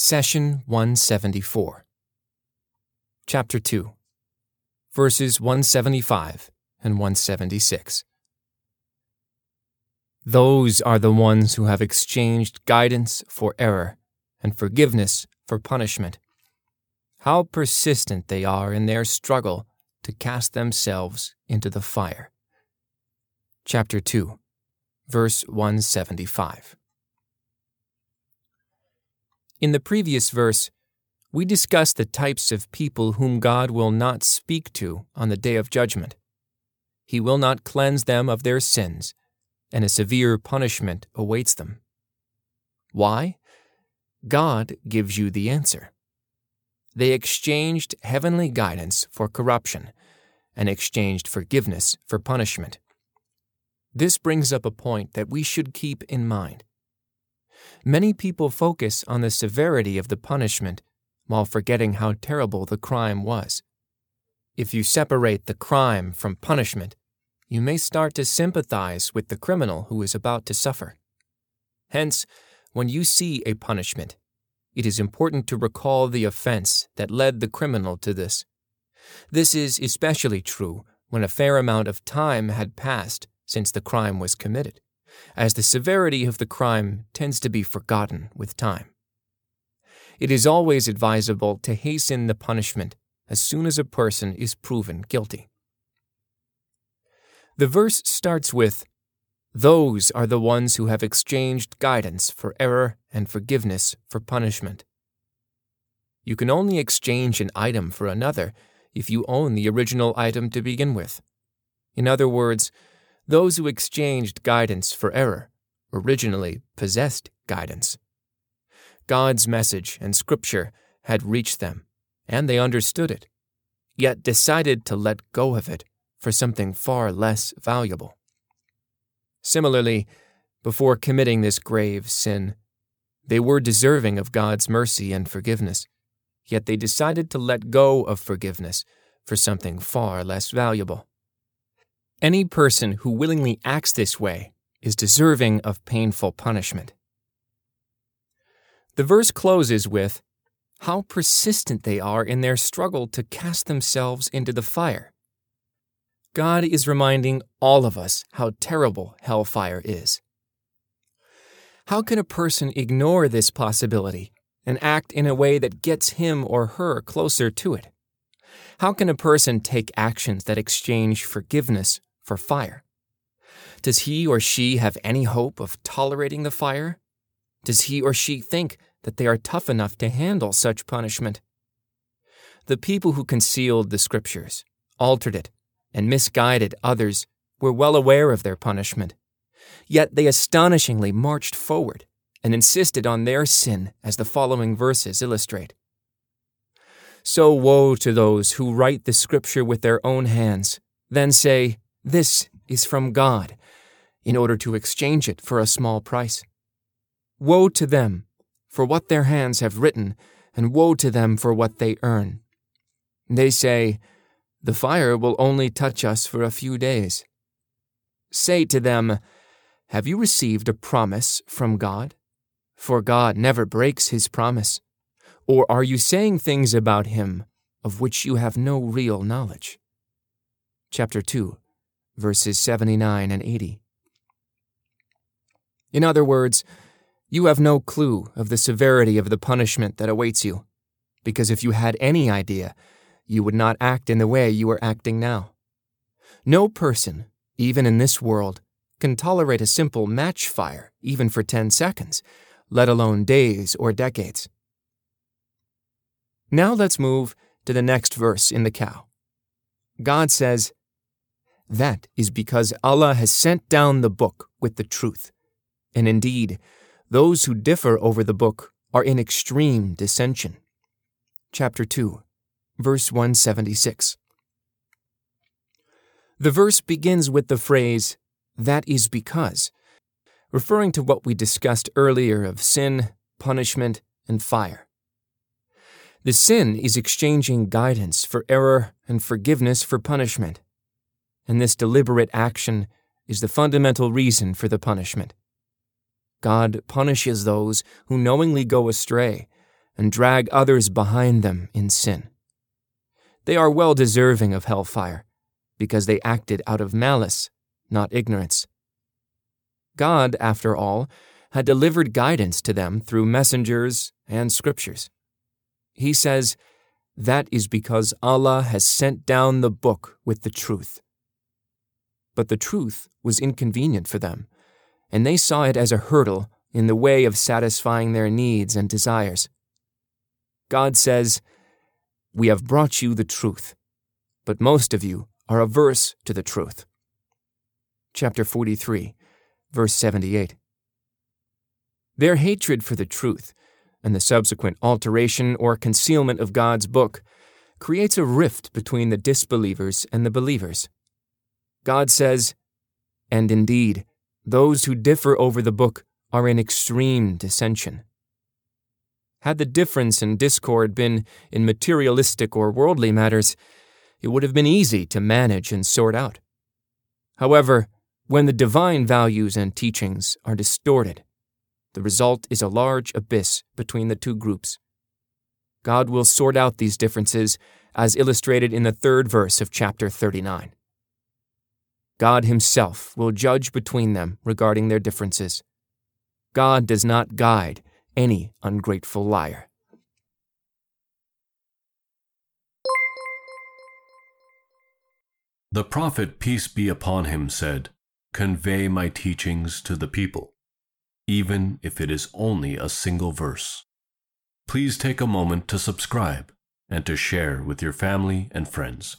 Session 174, Chapter 2, verses 175 and 176. Those are the ones who have exchanged guidance for error and forgiveness for punishment. How persistent they are in their struggle to cast themselves into the fire. Chapter 2, verse 175. In the previous verse, we discussed the types of people whom God will not speak to on the day of judgment. He will not cleanse them of their sins, and a severe punishment awaits them. Why? God gives you the answer. They exchanged heavenly guidance for corruption, and exchanged forgiveness for punishment. This brings up a point that we should keep in mind. Many people focus on the severity of the punishment while forgetting how terrible the crime was. If you separate the crime from punishment, you may start to sympathize with the criminal who is about to suffer. Hence, when you see a punishment, it is important to recall the offense that led the criminal to this. This is especially true when a fair amount of time had passed since the crime was committed as the severity of the crime tends to be forgotten with time. It is always advisable to hasten the punishment as soon as a person is proven guilty. The verse starts with, Those are the ones who have exchanged guidance for error and forgiveness for punishment. You can only exchange an item for another if you own the original item to begin with. In other words, those who exchanged guidance for error originally possessed guidance. God's message and scripture had reached them, and they understood it, yet decided to let go of it for something far less valuable. Similarly, before committing this grave sin, they were deserving of God's mercy and forgiveness, yet they decided to let go of forgiveness for something far less valuable. Any person who willingly acts this way is deserving of painful punishment. The verse closes with, How persistent they are in their struggle to cast themselves into the fire. God is reminding all of us how terrible hellfire is. How can a person ignore this possibility and act in a way that gets him or her closer to it? How can a person take actions that exchange forgiveness for fire? Does he or she have any hope of tolerating the fire? Does he or she think that they are tough enough to handle such punishment? The people who concealed the scriptures, altered it, and misguided others were well aware of their punishment. Yet they astonishingly marched forward and insisted on their sin, as the following verses illustrate. So woe to those who write the scripture with their own hands, then say, this is from God, in order to exchange it for a small price. Woe to them for what their hands have written, and woe to them for what they earn. They say, The fire will only touch us for a few days. Say to them, Have you received a promise from God? For God never breaks his promise. Or are you saying things about him of which you have no real knowledge? Chapter 2 verses 79 and 80. In other words, you have no clue of the severity of the punishment that awaits you, because if you had any idea, you would not act in the way you are acting now. No person, even in this world, can tolerate a simple match fire even for 10 seconds, let alone days or decades. Now let's move to the next verse in the cow. God says, that is because Allah has sent down the book with the truth. And indeed, those who differ over the book are in extreme dissension. Chapter 2, verse 176. The verse begins with the phrase, that is because, referring to what we discussed earlier of sin, punishment, and fire. The sin is exchanging guidance for error and forgiveness for punishment and this deliberate action is the fundamental reason for the punishment. God punishes those who knowingly go astray and drag others behind them in sin. They are well deserving of hellfire, because they acted out of malice, not ignorance. God, after all, had delivered guidance to them through messengers and scriptures. He says, That is because Allah has sent down the book with the truth. But the truth was inconvenient for them, and they saw it as a hurdle in the way of satisfying their needs and desires. God says, We have brought you the truth, but most of you are averse to the truth. Chapter 43, verse 78. Their hatred for the truth and the subsequent alteration or concealment of God's book creates a rift between the disbelievers and the believers. God says, And indeed, those who differ over the book are in extreme dissension. Had the difference and discord been in materialistic or worldly matters, it would have been easy to manage and sort out. However, when the divine values and teachings are distorted, the result is a large abyss between the two groups. God will sort out these differences as illustrated in the third verse of chapter 39. God Himself will judge between them regarding their differences. God does not guide any ungrateful liar. The prophet, peace be upon him, said, Convey my teachings to the people, even if it is only a single verse. Please take a moment to subscribe and to share with your family and friends.